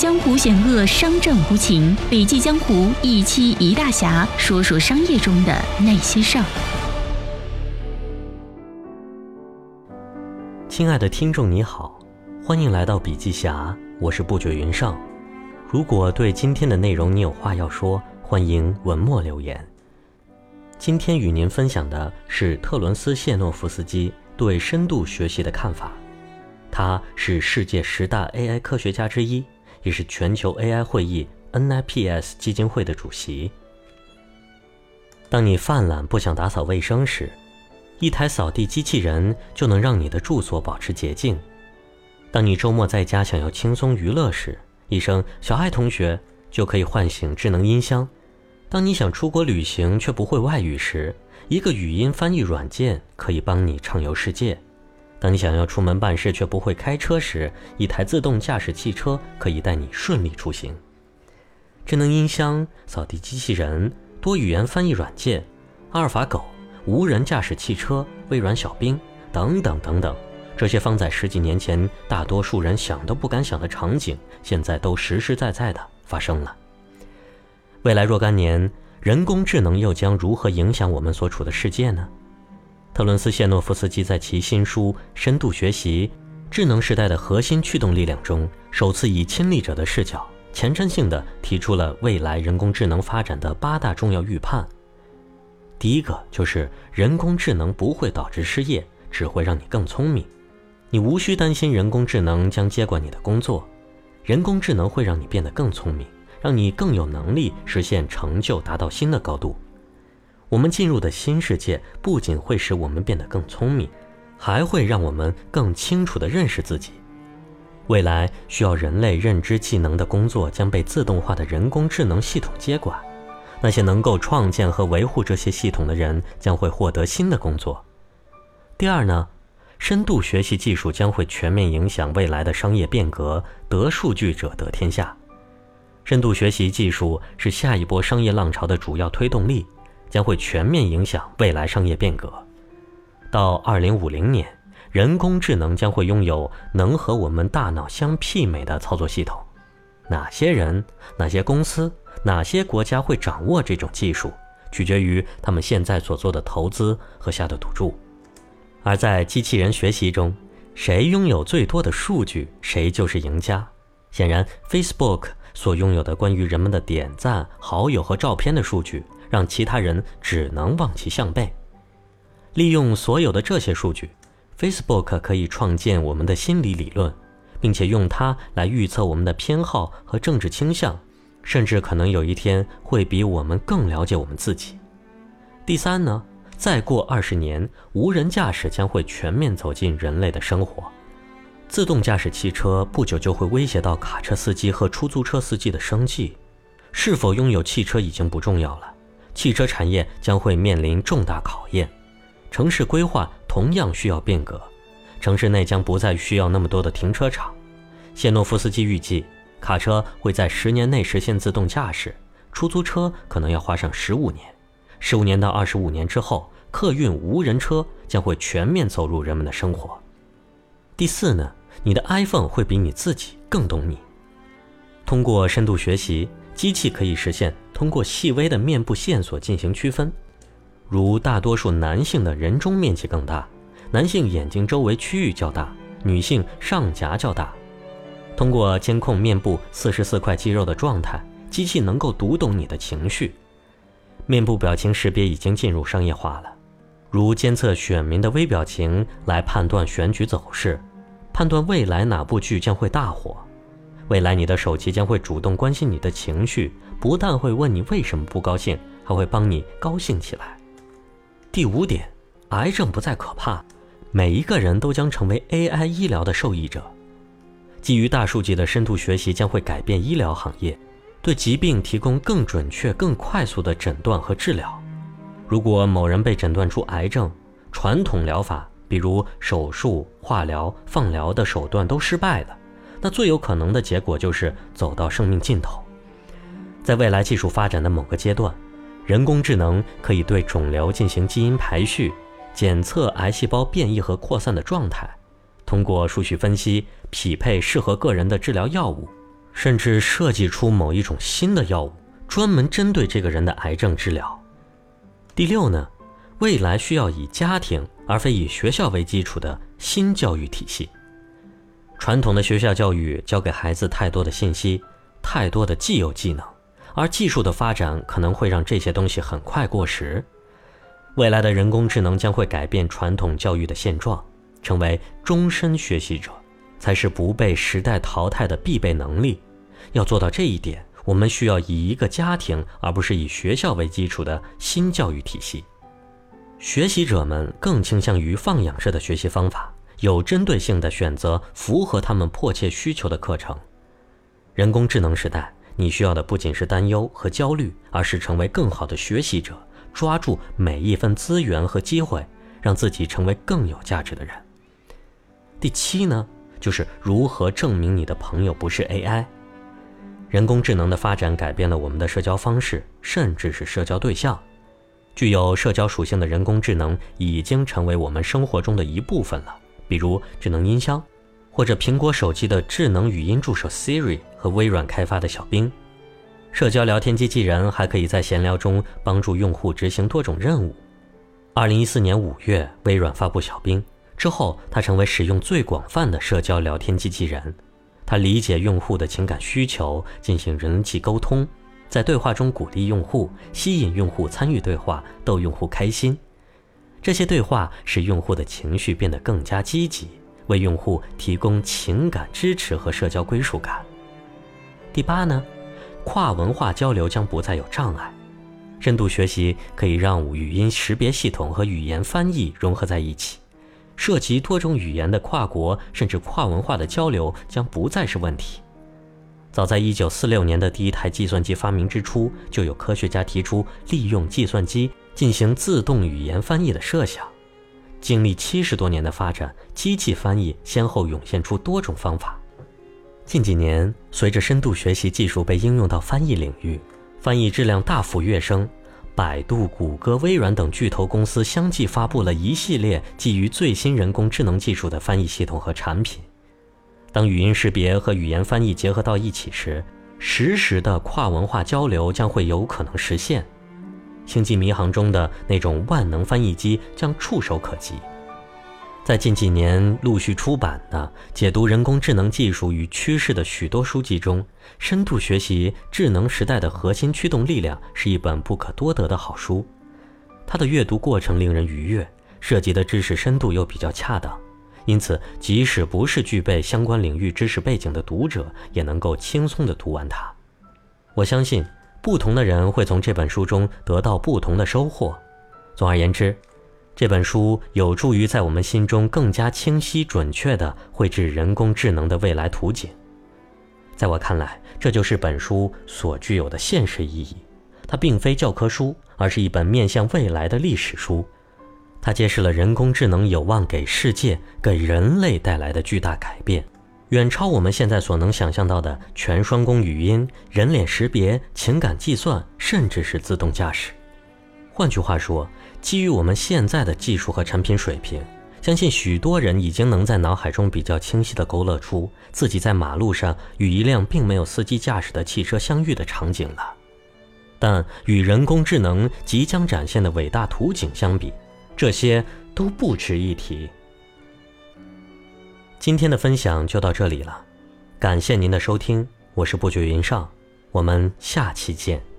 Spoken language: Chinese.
江湖险恶，商战无情。笔记江湖一期一大侠，说说商业中的那些事儿。亲爱的听众，你好，欢迎来到笔记侠，我是不觉云上。如果对今天的内容你有话要说，欢迎文末留言。今天与您分享的是特伦斯·谢诺夫斯基对深度学习的看法。他是世界十大 AI 科学家之一。也是全球 AI 会议 NIPS 基金会的主席。当你犯懒不想打扫卫生时，一台扫地机器人就能让你的住所保持洁净；当你周末在家想要轻松娱乐时，一声“小爱同学”就可以唤醒智能音箱；当你想出国旅行却不会外语时，一个语音翻译软件可以帮你畅游世界。当你想要出门办事却不会开车时，一台自动驾驶汽车可以带你顺利出行。智能音箱、扫地机器人、多语言翻译软件、阿尔法狗、无人驾驶汽车、微软小冰等等等等，这些放在十几年前大多数人想都不敢想的场景，现在都实实在在的发生了。未来若干年，人工智能又将如何影响我们所处的世界呢？特伦斯·谢诺夫斯基在其新书《深度学习：智能时代的核心驱动力量》中，首次以亲历者的视角，前瞻性地提出了未来人工智能发展的八大重要预判。第一个就是人工智能不会导致失业，只会让你更聪明。你无需担心人工智能将接管你的工作，人工智能会让你变得更聪明，让你更有能力实现成就，达到新的高度。我们进入的新世界不仅会使我们变得更聪明，还会让我们更清楚地认识自己。未来需要人类认知技能的工作将被自动化的人工智能系统接管，那些能够创建和维护这些系统的人将会获得新的工作。第二呢，深度学习技术将会全面影响未来的商业变革，得数据者得天下。深度学习技术是下一波商业浪潮的主要推动力。将会全面影响未来商业变革。到二零五零年，人工智能将会拥有能和我们大脑相媲美的操作系统。哪些人、哪些公司、哪些国家会掌握这种技术，取决于他们现在所做的投资和下的赌注。而在机器人学习中，谁拥有最多的数据，谁就是赢家。显然，Facebook 所拥有的关于人们的点赞、好友和照片的数据。让其他人只能望其项背。利用所有的这些数据，Facebook 可以创建我们的心理理论，并且用它来预测我们的偏好和政治倾向，甚至可能有一天会比我们更了解我们自己。第三呢，再过二十年，无人驾驶将会全面走进人类的生活。自动驾驶汽车不久就会威胁到卡车司机和出租车司机的生计。是否拥有汽车已经不重要了。汽车产业将会面临重大考验，城市规划同样需要变革，城市内将不再需要那么多的停车场。谢诺夫斯基预计，卡车会在十年内实现自动驾驶，出租车可能要花上十五年，十五年到二十五年之后，客运无人车将会全面走入人们的生活。第四呢，你的 iPhone 会比你自己更懂你。通过深度学习，机器可以实现。通过细微的面部线索进行区分，如大多数男性的人中面积更大，男性眼睛周围区域较大，女性上颊较大。通过监控面部四十四块肌肉的状态，机器能够读懂你的情绪。面部表情识别已经进入商业化了，如监测选民的微表情来判断选举走势，判断未来哪部剧将会大火。未来你的手机将会主动关心你的情绪。不但会问你为什么不高兴，还会帮你高兴起来。第五点，癌症不再可怕，每一个人都将成为 AI 医疗的受益者。基于大数据的深度学习将会改变医疗行业，对疾病提供更准确、更快速的诊断和治疗。如果某人被诊断出癌症，传统疗法，比如手术、化疗、放疗的手段都失败了，那最有可能的结果就是走到生命尽头。在未来技术发展的某个阶段，人工智能可以对肿瘤进行基因排序，检测癌细胞变异和扩散的状态，通过数据分析匹配适合个人的治疗药物，甚至设计出某一种新的药物，专门针对这个人的癌症治疗。第六呢，未来需要以家庭而非以学校为基础的新教育体系。传统的学校教育教给孩子太多的信息，太多的既有技能，而技术的发展可能会让这些东西很快过时。未来的人工智能将会改变传统教育的现状，成为终身学习者，才是不被时代淘汰的必备能力。要做到这一点，我们需要以一个家庭而不是以学校为基础的新教育体系。学习者们更倾向于放养式的学习方法，有针对性的选择符合他们迫切需求的课程。人工智能时代，你需要的不仅是担忧和焦虑，而是成为更好的学习者，抓住每一份资源和机会，让自己成为更有价值的人。第七呢，就是如何证明你的朋友不是 AI。人工智能的发展改变了我们的社交方式，甚至是社交对象。具有社交属性的人工智能已经成为我们生活中的一部分了，比如智能音箱，或者苹果手机的智能语音助手 Siri 和微软开发的小冰。社交聊天机器人还可以在闲聊中帮助用户执行多种任务。二零一四年五月，微软发布小冰之后，它成为使用最广泛的社交聊天机器人。它理解用户的情感需求，进行人际沟通，在对话中鼓励用户，吸引用户参与对话，逗用户开心。这些对话使用户的情绪变得更加积极，为用户提供情感支持和社交归属感。第八呢，跨文化交流将不再有障碍。深度学习可以让语音识别系统和语言翻译融合在一起。涉及多种语言的跨国甚至跨文化的交流将不再是问题。早在1946年的第一台计算机发明之初，就有科学家提出利用计算机进行自动语言翻译的设想。经历七十多年的发展，机器翻译先后涌现出多种方法。近几年，随着深度学习技术被应用到翻译领域，翻译质量大幅跃升。百度、谷歌、微软等巨头公司相继发布了一系列基于最新人工智能技术的翻译系统和产品。当语音识别和语言翻译结合到一起时，实时的跨文化交流将会有可能实现。星际迷航中的那种万能翻译机将触手可及。在近几年陆续出版的解读人工智能技术与趋势的许多书籍中，《深度学习：智能时代的核心驱动力量》是一本不可多得的好书。它的阅读过程令人愉悦，涉及的知识深度又比较恰当，因此即使不是具备相关领域知识背景的读者，也能够轻松地读完它。我相信，不同的人会从这本书中得到不同的收获。总而言之。这本书有助于在我们心中更加清晰、准确地绘制人工智能的未来图景。在我看来，这就是本书所具有的现实意义。它并非教科书，而是一本面向未来的历史书。它揭示了人工智能有望给世界、给人类带来的巨大改变，远超我们现在所能想象到的全双工语音、人脸识别、情感计算，甚至是自动驾驶。换句话说，基于我们现在的技术和产品水平，相信许多人已经能在脑海中比较清晰地勾勒出自己在马路上与一辆并没有司机驾驶的汽车相遇的场景了。但与人工智能即将展现的伟大图景相比，这些都不值一提。今天的分享就到这里了，感谢您的收听，我是不觉云上，我们下期见。